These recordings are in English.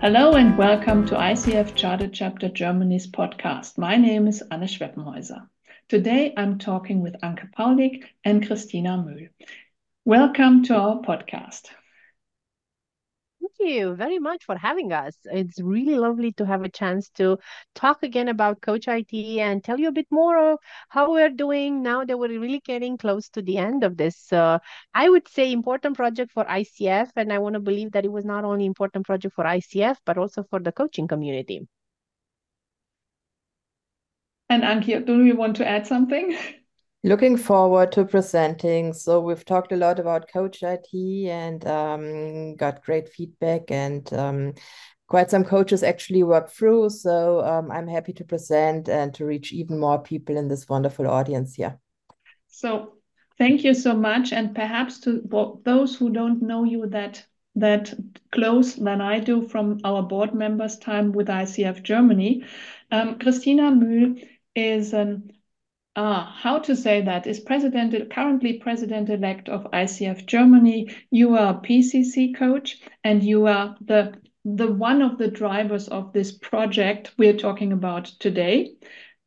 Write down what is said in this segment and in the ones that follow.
Hello and welcome to ICF Charter Chapter Germany's podcast. My name is Anne Schweppenhäuser. Today I'm talking with Anke Paulick and Cristina Mühl. Welcome to our podcast. Thank you very much for having us. It's really lovely to have a chance to talk again about Coach IT and tell you a bit more of how we're doing now that we're really getting close to the end of this, uh, I would say, important project for ICF. And I want to believe that it was not only important project for ICF, but also for the coaching community. And Anke, do you want to add something? Looking forward to presenting. So we've talked a lot about Coach IT and um, got great feedback and um, quite some coaches actually work through. So um, I'm happy to present and to reach even more people in this wonderful audience here. So thank you so much. And perhaps to those who don't know you that that close than I do from our board members' time with ICF Germany, um, Cristina Mühl is an uh, how to say that is president currently president elect of ICF Germany. You are a PCC coach, and you are the the one of the drivers of this project we're talking about today.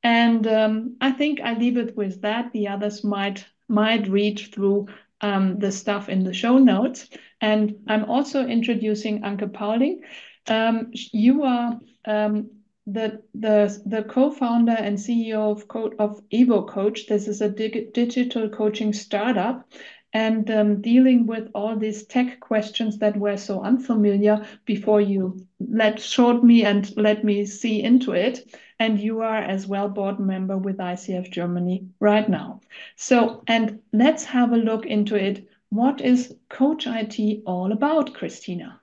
And um, I think I leave it with that. The others might might read through um, the stuff in the show notes. And I'm also introducing Anke Paulick. Um, you are um, the the the co-founder and CEO of Co- of evoach. This is a dig- digital coaching startup, and um, dealing with all these tech questions that were so unfamiliar before you let showed me and let me see into it. And you are as well board member with ICF Germany right now. So, and let's have a look into it. What is Coach IT all about, Cristina?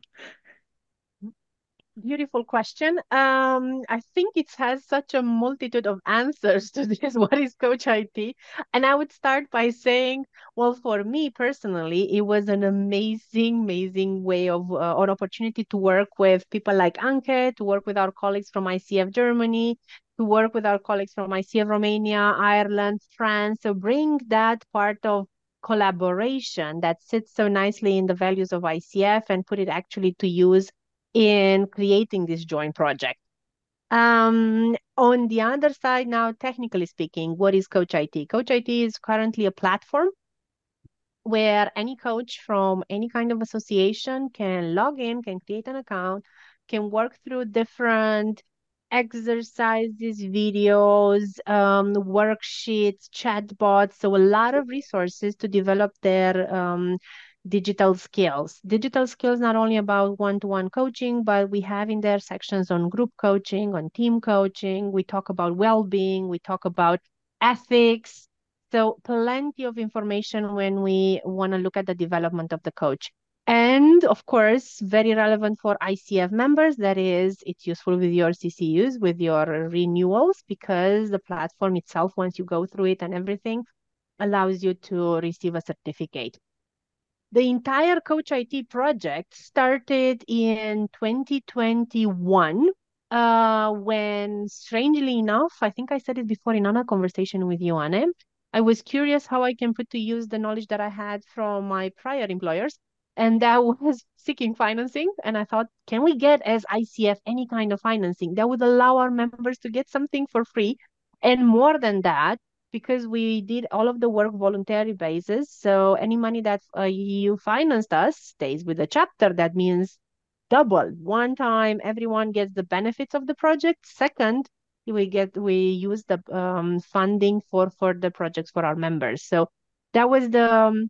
Beautiful question. Um, I think it has such a multitude of answers to this. What is Coach IT? And I would start by saying, well, for me personally, it was an amazing, amazing way of uh, an opportunity to work with people like Anke, to work with our colleagues from ICF Germany, to work with our colleagues from ICF Romania, Ireland, France. So bring that part of collaboration that sits so nicely in the values of ICF and put it actually to use in creating this joint project. Um, on the other side, now, technically speaking, what is Coach IT? Coach IT is currently a platform where any coach from any kind of association can log in, can create an account, can work through different exercises, videos, um, worksheets, chatbots. So a lot of resources to develop their um, digital skills. Digital skills not only about one-to-one coaching, but we have in there sections on group coaching, on team coaching. We talk about well-being. We talk about ethics. So plenty of information when we want to look at the development of the coach. And of course, very relevant for ICF members. That is, it's useful with your CCUs, with your renewals, because the platform itself, once you go through it and everything, allows you to receive a certificate the entire Coach IT project started in 2021 uh, when, strangely enough, I think I said it before in another conversation with you, Anne, I was curious how I can put to use the knowledge that I had from my prior employers. And that was seeking financing. And I thought, can we get as ICF any kind of financing that would allow our members to get something for free? And more than that, because we did all of the work voluntary basis. So any money that uh, you financed us stays with the chapter. That means double. One time, everyone gets the benefits of the project. Second, we get we use the um, funding for further projects for our members. So that was the um,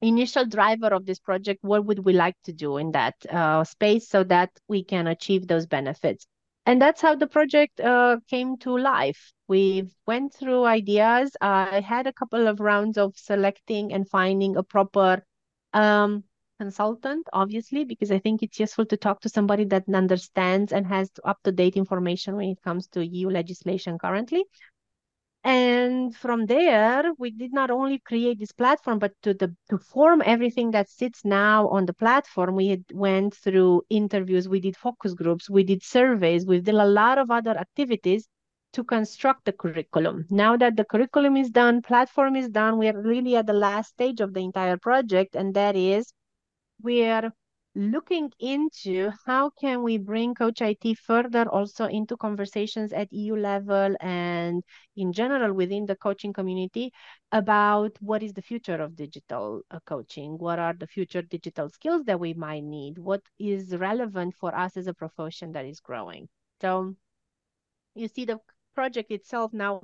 initial driver of this project. What would we like to do in that uh, space so that we can achieve those benefits? and that's how the project uh, came to life. We went through ideas. I had a couple of rounds of selecting and finding a proper um, consultant, obviously, because I think it's useful to talk to somebody that understands and has up-to-date information when it comes to EU legislation currently. And from there, we did not only create this platform, but to the to form everything that sits now on the platform, we went through interviews, we did focus groups, we did surveys, we did a lot of other activities to construct the curriculum. Now that the curriculum is done, platform is done, we are really at the last stage of the entire project, and that is we're looking into how can we bring Coach IT further also into conversations at EU level and in general within the coaching community about what is the future of digital uh, coaching, what are the future digital skills that we might need, what is relevant for us as a profession that is growing. So you see the project itself now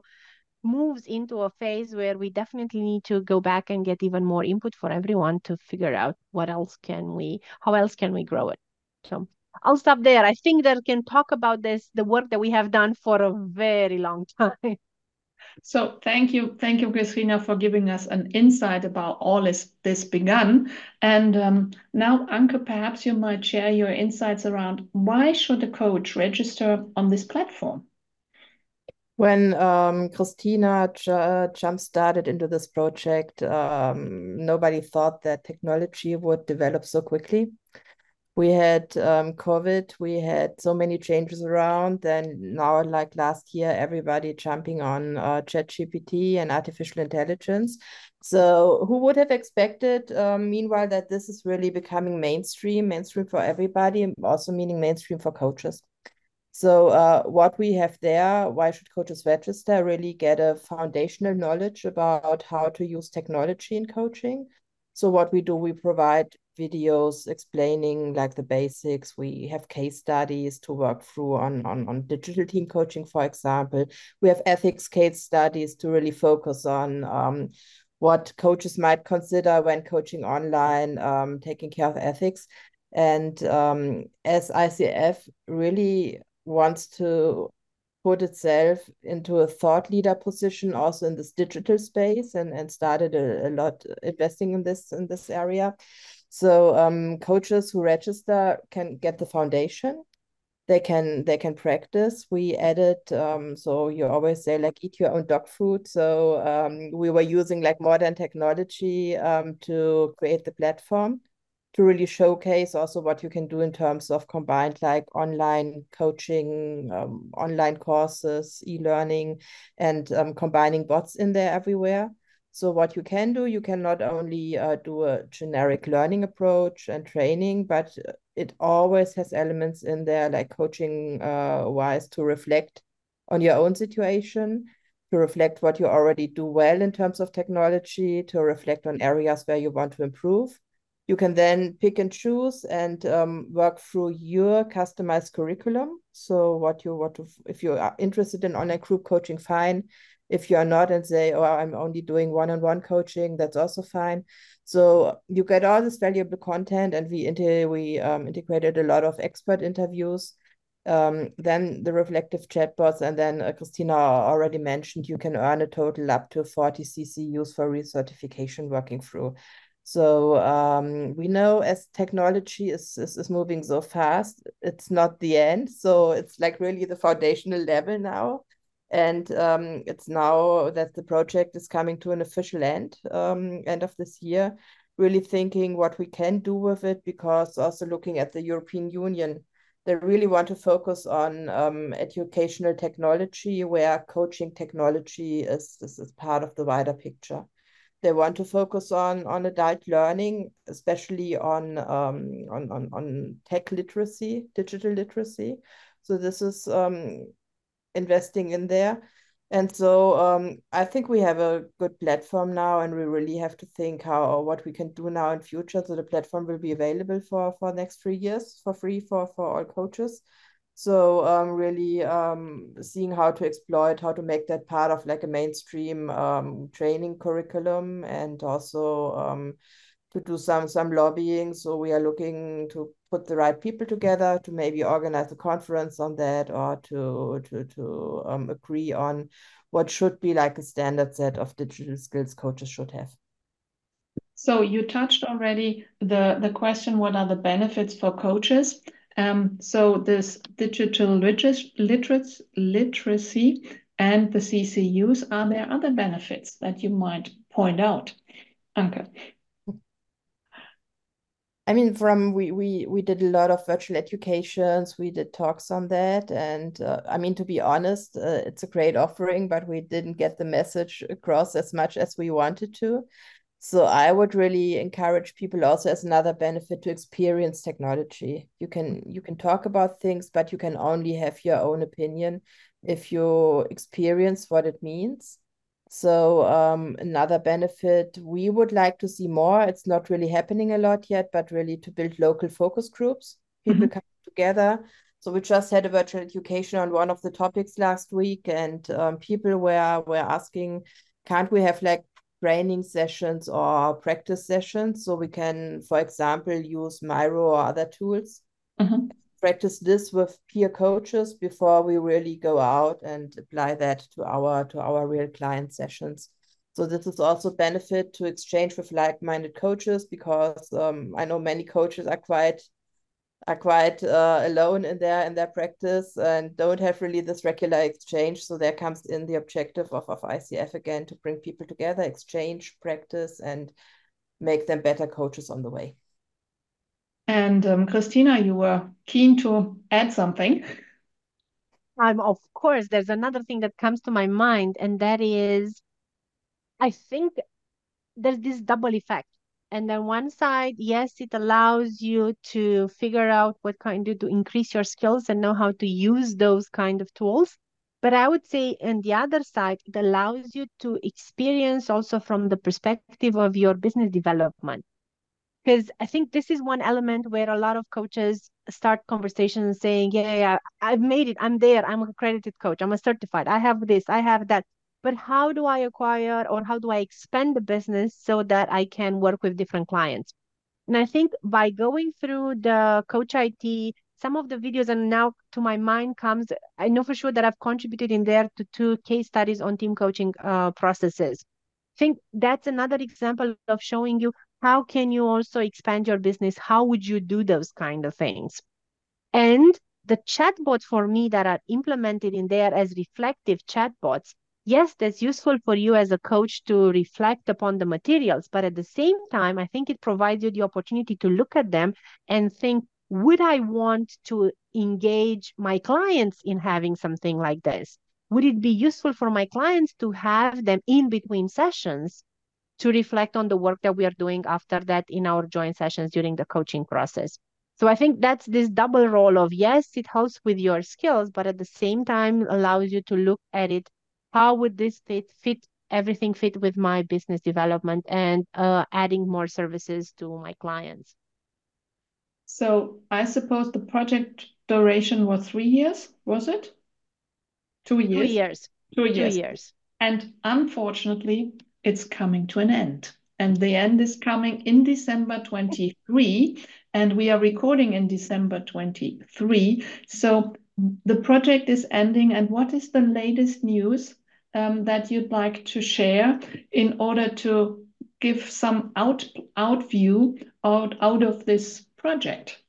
moves into a phase where we definitely need to go back and get even more input for everyone to figure out what else can we how else can we grow it so i'll stop there i think that can talk about this the work that we have done for a very long time so thank you, thank you, Cristina, for giving us an insight about all this, this begun. And um, now, Anke, perhaps you might share your insights around why should a coach register on this platform? When um, Cristina j- jump started into this project, um, nobody thought that technology would develop so quickly. We had um, COVID, we had so many changes around, and now, like last year, everybody jumping on uh, ChatGPT and artificial intelligence. So, who would have expected, um, meanwhile, that this is really becoming mainstream, mainstream for everybody, also meaning mainstream for coaches? So uh, what we have there, why should coaches register? Really get a foundational knowledge about how to use technology in coaching. So what we do, we provide videos explaining like the basics. We have case studies to work through on, on, on digital team coaching, for example. We have ethics case studies to really focus on um, what coaches might consider when coaching online, um, taking care of ethics. And um, as ICF really wants to put itself into a thought leader position also in this digital space and, and started a, a lot investing in this in this area. So um, coaches who register can get the foundation. They can they can practice. We added um, so you always say like eat your own dog food. So um, we were using like modern technology um, to create the platform to really showcase also what you can do in terms of combined like online coaching, um, online courses, e-learning, and um, combining bots in there everywhere. So what you can do, you can not only uh, do a generic learning approach and training, but it always has elements in there like coaching uh, wise to reflect on your own situation, to reflect what you already do well in terms of technology, to reflect on areas where you want to improve you can then pick and choose and um, work through your customized curriculum. So what you what to, if you are interested in online group coaching, fine. If you are not and say, oh, I'm only doing one-on-one coaching, that's also fine. So you get all this valuable content, and we inter- we um, integrated a lot of expert interviews. Um, then the reflective chatbots, and then uh, Cristina already mentioned you can earn a total up to 40 CCUs for recertification working through. So um, we know as technology is, is, is moving so fast, it's not the end. So it's like really the foundational level now. And um, it's now that the project is coming to an official end, um, end of this year, really thinking what we can do with it, because also looking at the European Union, they really want to focus on um, educational technology, where coaching technology is, is, is part of the wider picture they want to focus on on adult learning, especially on um, on, on on tech literacy, digital literacy. So this is um, investing in there. And so um, I think we have a good platform now, and we really have to think how or what we can do now in future. So the platform will be available for for next three years for free for for all coaches. So um, really um, seeing how to exploit, how to make that part of like a mainstream um, training curriculum, and also um, to do some some lobbying. So we are looking to put the right people together to maybe organize a conference on that, or to to to um, agree on what should be like a standard set of digital skills coaches should have. So you touched already the the question: what are the benefits for coaches? Um, so this digital literacy, literacy and the CCUs, are there other benefits that you might point out? Anke. I mean, from we we we did a lot of virtual educations. We did talks on that, and uh, I mean, to be honest, uh, it's a great offering, but we didn't get the message across as much as we wanted to. So I would really encourage people also as another benefit to experience technology. You can you can talk about things, but you can only have your own opinion if you experience what it means. So um, another benefit we would like to see more. It's not really happening a lot yet, but really to build local focus groups. People mm -hmm. come together. So we just had a virtual education on one of the topics last week, and um, people were were asking, can't we have like training sessions or practice sessions. So we can, for example, use Miro or other tools? Mm -hmm practice this with peer coaches before we really go out and apply that to our to our real client sessions. So this is also benefit to exchange with like-minded coaches because um, i know many coaches are quite are quite uh, alone in their in their practice and don't have really this regular exchange so there comes in the objective of, of icf again to bring people together exchange practice and make them better coaches on the way and um, Cristina, you were keen to add something. Um, of course, there's another thing that comes to my mind, and that is, I think there's this double effect. And then one side, yes, it allows you to figure out what kind of to increase your skills and know how to use those kind of tools. But I would say on the other side, it allows you to experience also from the perspective of your business development because I think this is one element where a lot of coaches start conversations saying, yeah, yeah, I've made it. I'm there. I'm a accredited coach. I'm a certified. I have this. I have that. But how do I acquire or how do I expand the business so that I can work with different clients? And I think by going through the Coach IT, some of the videos and now to my mind comes, I know for sure that I've contributed in there to two case studies on team coaching uh, processes. I think that's another example of showing you how can you also expand your business how would you do those kind of things and the chatbots for me that are implemented in there as reflective chatbots yes that's useful for you as a coach to reflect upon the materials but at the same time i think it provides you the opportunity to look at them and think would i want to engage my clients in having something like this would it be useful for my clients to have them in between sessions to reflect on the work that we are doing after that in our joint sessions during the coaching process. So I think that's this double role of yes, it helps with your skills, but at the same time allows you to look at it. How would this fit fit everything fit with my business development and uh, adding more services to my clients? So I suppose the project duration was three years, was it? Two years. Two years. Two years. Two years. And unfortunately, it's coming to an end. And the end is coming in December 23, and we are recording in December 23. So the project is ending. And what is the latest news um, that you'd like to share in order to give some out out view out, out of this project?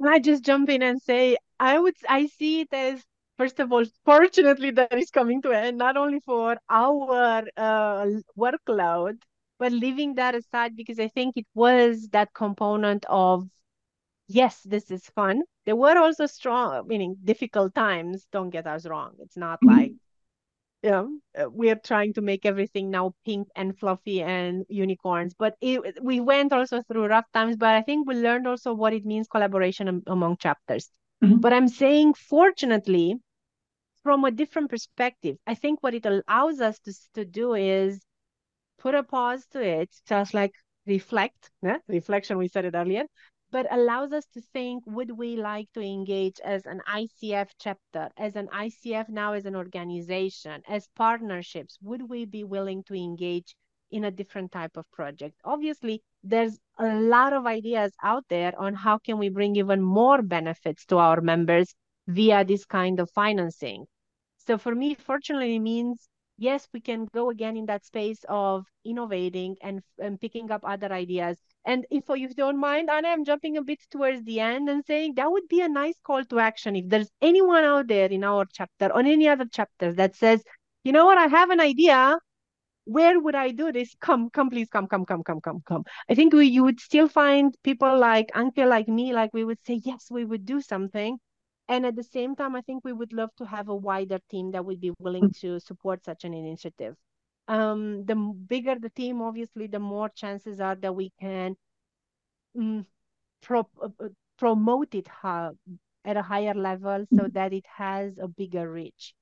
Can I just jump in and say I would I see it as first of all, fortunately, that is coming to end, not only for our uh, workload, but leaving that aside because I think it was that component of, yes, this is fun. There were also strong, meaning difficult times. Don't get us wrong. It's not mm-hmm. like, you know, uh, we're trying to make everything now pink and fluffy and unicorns. But it, we went also through rough times, but I think we learned also what it means collaboration among chapters. Mm-hmm. But I'm saying, fortunately, from a different perspective. I think what it allows us to, to do is put a pause to it, just like reflect, yeah? reflection, we said it earlier, but allows us to think would we like to engage as an ICF chapter, as an ICF now as an organization, as partnerships? Would we be willing to engage in a different type of project? Obviously, there's a lot of ideas out there on how can we bring even more benefits to our members via this kind of financing. So for me, fortunately, means yes, we can go again in that space of innovating and, and picking up other ideas. And if you don't mind, Anna, I'm jumping a bit towards the end and saying that would be a nice call to action. If there's anyone out there in our chapter or any other chapter that says, you know what, I have an idea. Where would I do this? Come, come, please, come, come, come, come, come, come. I think we you would still find people like Anke, like me, like we would say, yes, we would do something and at the same time, I think we would love to have a wider team that would be willing to support such an initiative. Um, the bigger the team, obviously, the more chances are that we can um, pro uh, uh, promote it at a higher level so mm-hmm. that it has a bigger reach.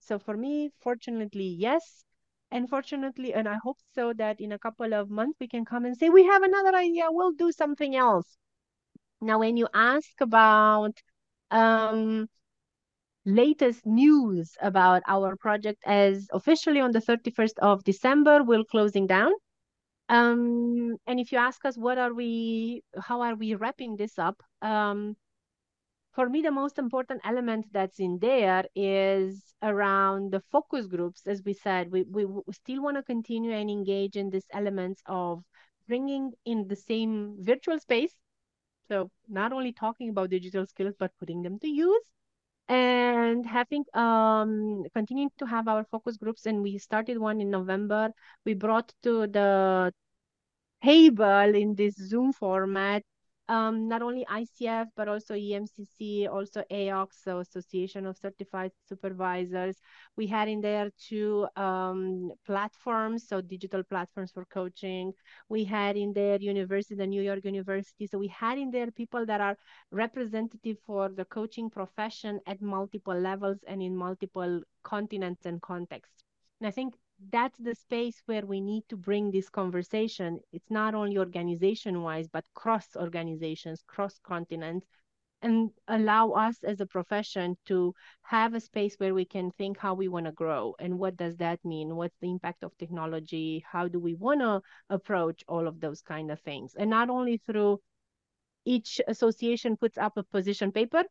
So for me, fortunately, yes. And fortunately, and I hope so that in a couple of months we can come and say, we have another idea, we'll do something else. Now, when you ask about um, latest news about our project as officially on the 31st of December, we're closing down. Um, and if you ask us what are we, how are we wrapping this up? Um, for me, the most important element that's in there is around the focus groups. As we said, we, we still want to continue and engage in these elements of bringing in the same virtual space. So not only talking about digital skills, but putting them to use and having um continuing to have our focus groups and we started one in november. We brought to the table in this zoom format um, not only ICF, but also EMCC, also AOC, so Association of Certified Supervisors. We had in there two um, platforms, so digital platforms for coaching. We had in there university, the New York University. So we had in there people that are representative for the coaching profession at multiple levels and in multiple continents and contexts. And I think that's the space where we need to bring this conversation. It's not only organization wise, but cross organizations, cross continents, and allow us as a profession to have a space where we can think how we want to grow and what does that mean? What's the impact of technology? How do we want to approach all of those kind of things? And not only through each association puts up a position paper,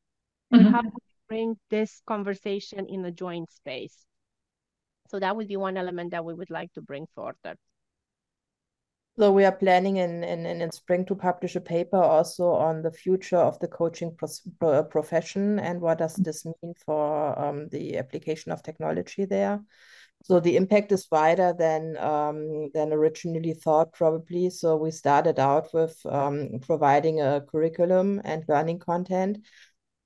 mm-hmm. but how do we bring this conversation in a joint space? So that would be one element that we would like to bring further. So we are planning in, in, in spring to publish a paper also on the future of the coaching pro profession and what does this mean for um, the application of technology there. So the impact is wider than um, than originally thought, probably. So we started out with um, providing a curriculum and learning content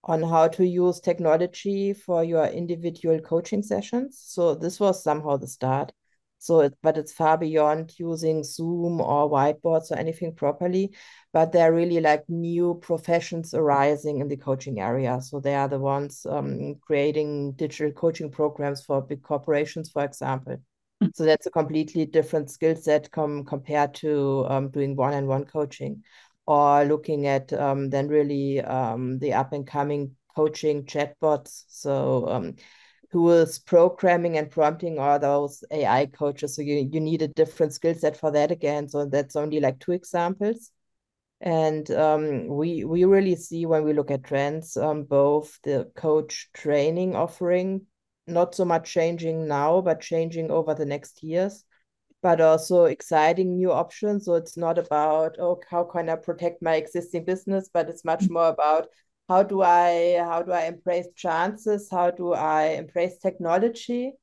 on how to use technology for your individual coaching sessions. So this was somehow the start. So, it, but it's far beyond using Zoom or whiteboards or anything properly. But there are really like new professions arising in the coaching area. So they are the ones um, creating digital coaching programs for big corporations, for example. Mm-hmm. So that's a completely different skill set com- compared to um, doing one-on-one coaching or looking at um, then really um, the up and coming coaching chatbots. So um, who is programming and prompting are those AI coaches. So you, you need a different skill set for that again. So that's only like two examples. And um, we we really see when we look at trends, um, both the coach training offering, not so much changing now, but changing over the next years but also exciting new options. So it's not about, oh, how can I protect my existing business, but it's much more about how do I how do I embrace chances? How do I embrace technology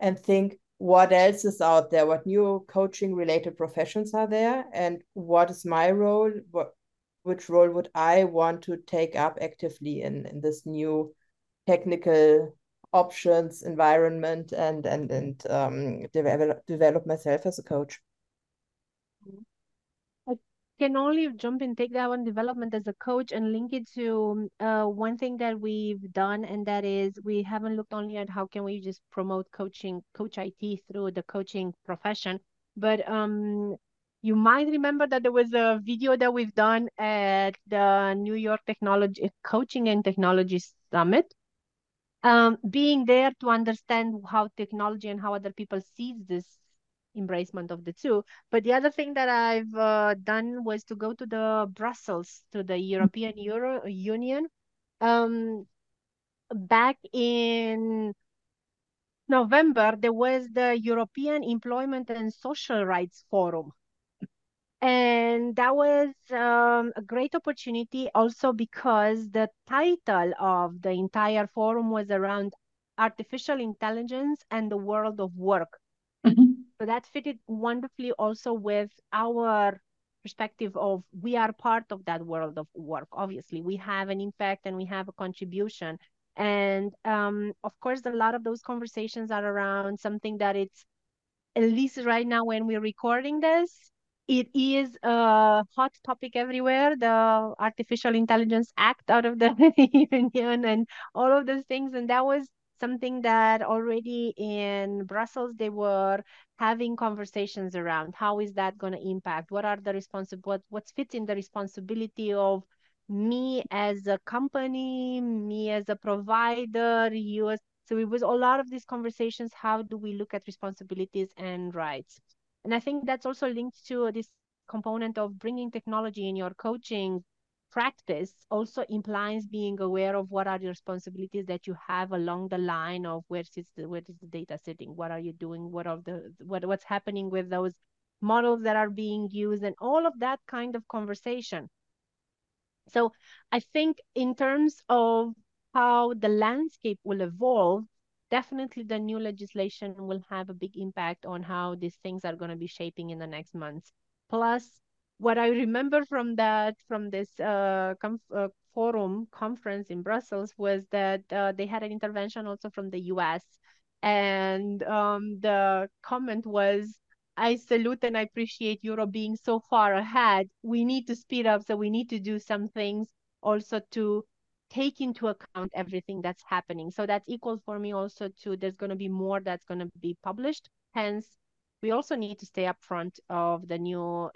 and think what else is out there? What new coaching related professions are there? And what is my role? What which role would I want to take up actively in, in this new technical options, environment, and and and um, develop develop myself as a coach. I can only jump and take that one development as a coach and link it to uh, one thing that we've done, and that is we haven't looked only at how can we just promote coaching, coach IT through the coaching profession, but um, you might remember that there was a video that we've done at the New York Technology Coaching and Technology Summit um, being there to understand how technology and how other people sees this embracement of the two. But the other thing that I've uh, done was to go to the Brussels, to the European Euro Union. Um, back in November, there was the European Employment and Social Rights Forum and that was um, a great opportunity also because the title of the entire forum was around artificial intelligence and the world of work. Mm-hmm. So that fitted wonderfully also with our perspective of we are part of that world of work. Obviously, we have an impact and we have a contribution. And um, of course, a lot of those conversations are around something that it's at least right now when we're recording this, it is a hot topic everywhere. The artificial intelligence act out of the union and all of those things. And that was something that already in brussels they were having conversations around. How is that going to impact? What are the responsible what what fits in the responsibility of me as a company me as a provider you as so it was a lot of these conversations. How do we look at responsibilities and rights and I think that's also linked to this component of bringing technology in your coaching practice also implies being aware of what are the responsibilities that you have along the line of where sits the where is the data sitting? What are you doing? What are the what what's happening with those models that are being used? And all of that kind of conversation. So i think in terms of how the landscape will evolve definitely the new legislation will have a big impact on how these things are going to be shaping in the next months. Plus, what I remember from that, from this uh, uh, forum conference in Brussels, was that uh, they had an intervention also from the US. And um, the comment was, I salute and I appreciate Europe being so far ahead. We need to speed up, so we need to do some things also to take into account everything that's happening. So that's equal for me also to there's going to be more that's going to be published. Hence, we also need to stay upfront of the new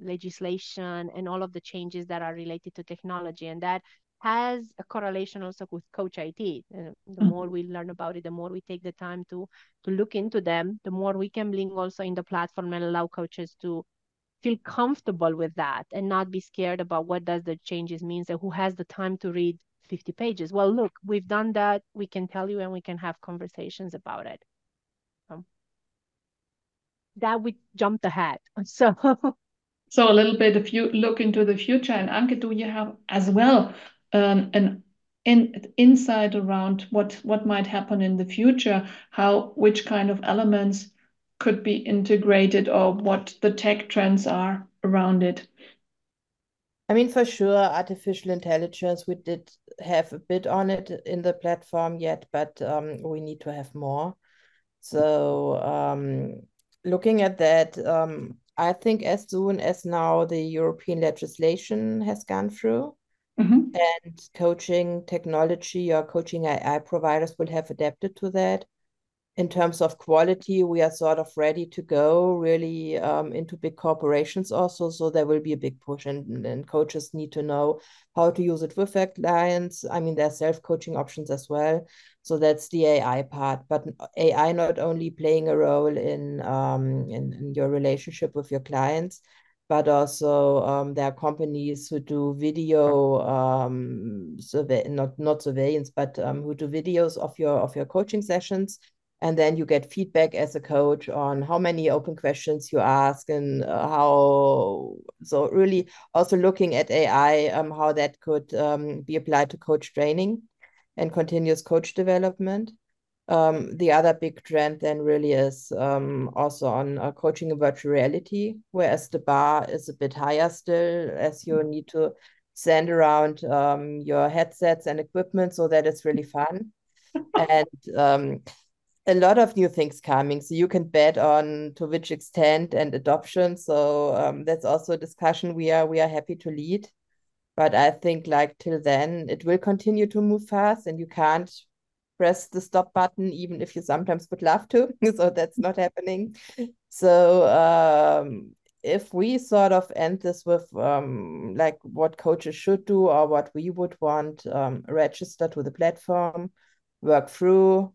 legislation and all of the changes that are related to technology. And that has a correlation also with coach IT. Uh, the mm-hmm. more we learn about it, the more we take the time to to look into them, the more we can bring also in the platform and allow coaches to feel comfortable with that and not be scared about what does the changes means and who has the time to read 50 pages. Well, look, we've done that. We can tell you and we can have conversations about it. Um, that we jumped ahead. So so a little bit if you look into the future and Anke, do you have as well um, an in, insight around what what might happen in the future, how which kind of elements could be integrated or what the tech trends are around it? I mean, for sure, artificial intelligence, we did have a bit on it in the platform yet, but um, we need to have more. So um, looking at that, um, I think as soon as now the European legislation has gone through mm-hmm. and coaching technology or coaching AI providers will have adapted to that, in terms of quality, we are sort of ready to go really um, into big corporations also. So there will be a big push, and, and coaches need to know how to use it with their clients. I mean, there's self coaching options as well. So that's the AI part. But AI not only playing a role in, um, in, in your relationship with your clients, but also um, there are companies who do video um, survey not not surveillance, but um, who do videos of your of your coaching sessions and then you get feedback as a coach on how many open questions you ask and uh, how so really also looking at ai um, how that could um, be applied to coach training and continuous coach development. Um, the other big trend then really is um, also on uh, coaching in virtual reality whereas the bar is a bit higher still as you need to send around um, your headsets and equipment so that it's really fun. And um, a lot of new things coming. So you can bet on to which extent and adoption. So um, that's also a discussion we are we are happy to lead. But I think like till then it will continue to move fast and you can't press the stop button even if you sometimes would love to. so that's not happening. So um, if we sort of end this with um, like what coaches should do or what we would want, um, register to the platform, work through,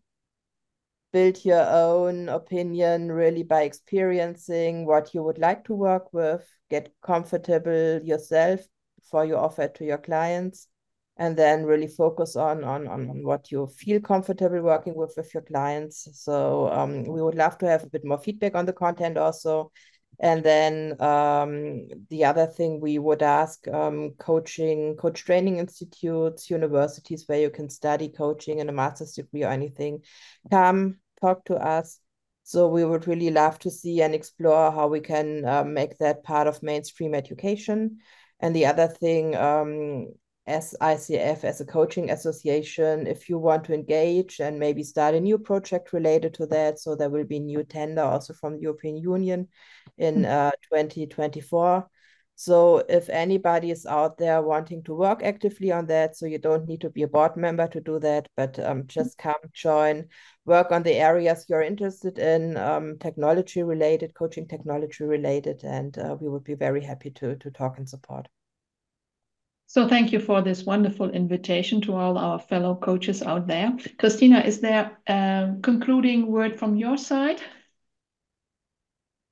build your own opinion really by experiencing what you would like to work with, get comfortable yourself before you offer it to your clients, and then really focus on on on what you feel comfortable working with with your clients. So um, we would love to have a bit more feedback on the content also. And then um, the other thing we would ask um, coaching, coach training institutes, universities where you can study coaching in a master's degree or anything, come talk to us. So we would really love to see and explore how we can uh, make that part of mainstream education. And the other thing, um, as ICF, as a coaching association, if you want to engage and maybe start a new project related to that, so there will be new tender also from the European Union in mm. uh, 2024. So if anybody is out there wanting to work actively on that, so you don't need to be a board member to do that, but um, just come join, work on the areas you're interested in, um, technology related, coaching technology related, and uh, we would be very happy to to talk and support. So thank you for this wonderful invitation to all our fellow coaches out there. Cristina, is there a concluding word from your side?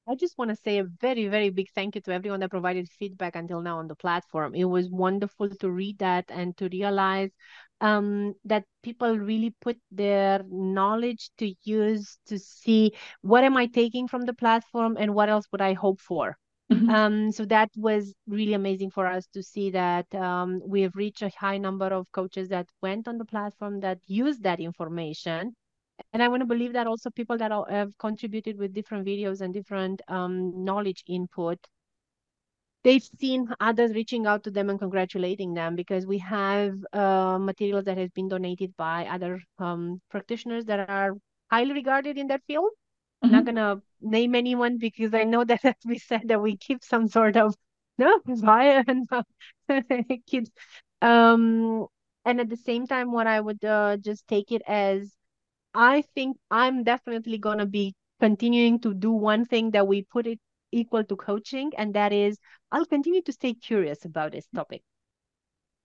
I just want to say a very, very big thank you to everyone that provided feedback until now on the platform. It was wonderful to read that and to realize um, that people really put their knowledge to use to see what am I taking from the platform and what else would I hope for. Mm-hmm. Um, so that was really amazing for us to see that um, we have reached a high number of coaches that went on the platform that used that information and i want to believe that also people that have contributed with different videos and different um, knowledge input they've seen others reaching out to them and congratulating them because we have uh, materials that has been donated by other um, practitioners that are highly regarded in that field mm-hmm. i'm not mm-hmm. going to name anyone because i know that as we said that we keep some sort of no bias and kids um and at the same time what i would uh, just take it as I think I'm definitely going to be continuing to do one thing that we put it equal to coaching, and that is I'll continue to stay curious about this topic.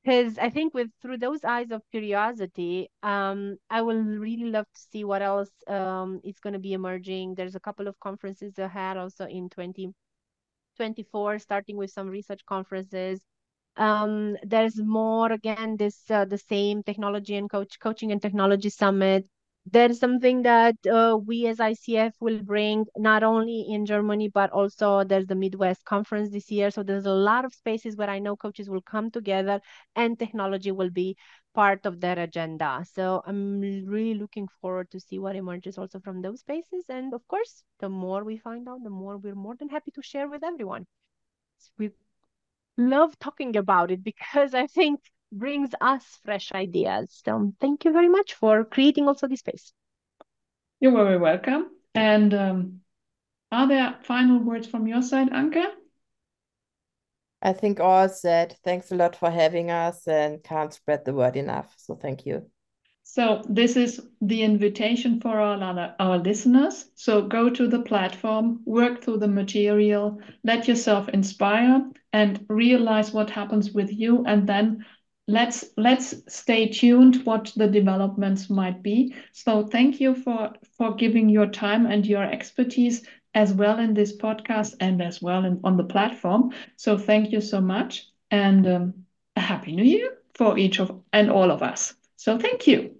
Because I think with through those eyes of curiosity, um, I will really love to see what else um, is going to be emerging. There's a couple of conferences ahead also in 2024, starting with some research conferences. Um, there's more again this uh, the same technology and coach coaching and technology summit there's something that uh, we as ICF will bring not only in Germany, but also there's the Midwest conference this year. So there's a lot of spaces where I know coaches will come together and technology will be part of their agenda. So I'm really looking forward to see what emerges also from those spaces. And of course, the more we find out, the more we're more than happy to share with everyone. We love talking about it because I think brings us fresh ideas. So thank you very much for creating also this space. You're very welcome. And um, are there final words from your side, Anke? I think all said. Thanks a lot for having us and can't spread the word enough. So thank you. So this is the invitation for all our, our listeners. So go to the platform, work through the material, let yourself inspire and realize what happens with you and then let's let's stay tuned what the developments might be. So thank you for for giving your time and your expertise as well in this podcast and as well in, on the platform. So thank you so much and um, a happy new year for each of and all of us. So thank you.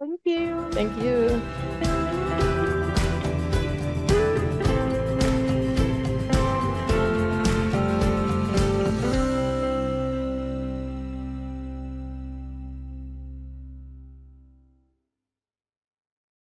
Thank you. Thank you